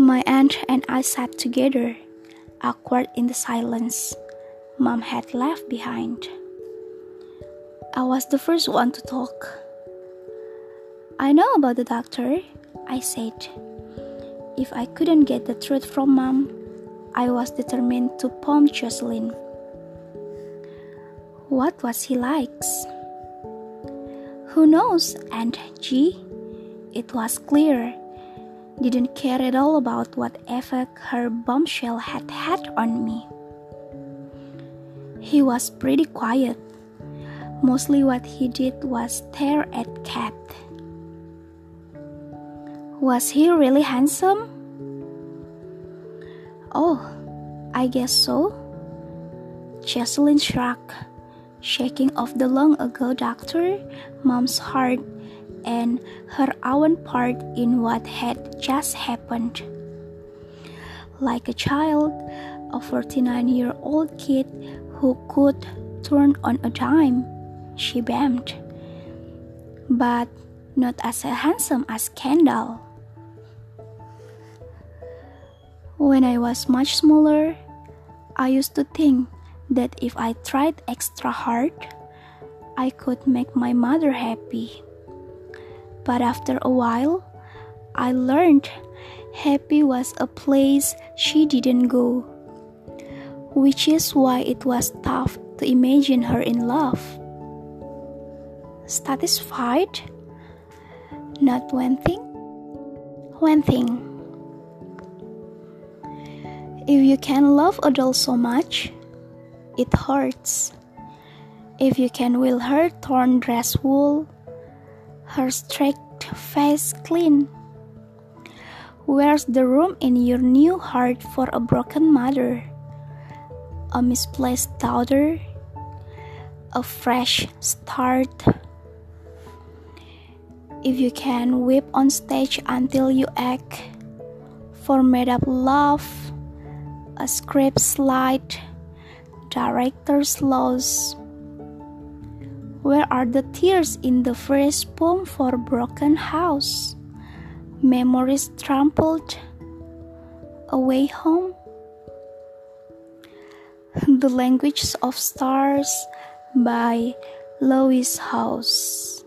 My aunt and I sat together, awkward in the silence Mom had left behind. I was the first one to talk. I know about the doctor, I said. If I couldn't get the truth from Mom, I was determined to palm Jocelyn. What was he like? Who knows, Aunt G? It was clear. Didn't care at all about what effect her bombshell had had on me. He was pretty quiet. Mostly what he did was stare at Kat. Was he really handsome? Oh, I guess so. Jocelyn shrugged shaking off the long ago doctor, mom's heart, and her own part in what had just happened. Like a child, a 49 year old kid who could turn on a dime, she beamed. But not as handsome as Kendall. When I was much smaller, I used to think that if I tried extra hard, I could make my mother happy. But after a while, I learned happy was a place she didn't go, which is why it was tough to imagine her in love. Satisfied? Not one thing? One thing. If you can love a doll so much, it hurts. If you can will her torn dress wool, her streaked face clean. Where's the room in your new heart for a broken mother, a misplaced daughter, a fresh start? If you can weep on stage until you ache for made up love, a script slide director's loss. Where are the tears in the first poem for Broken House? Memories trampled away home? The Language of Stars by Lois House.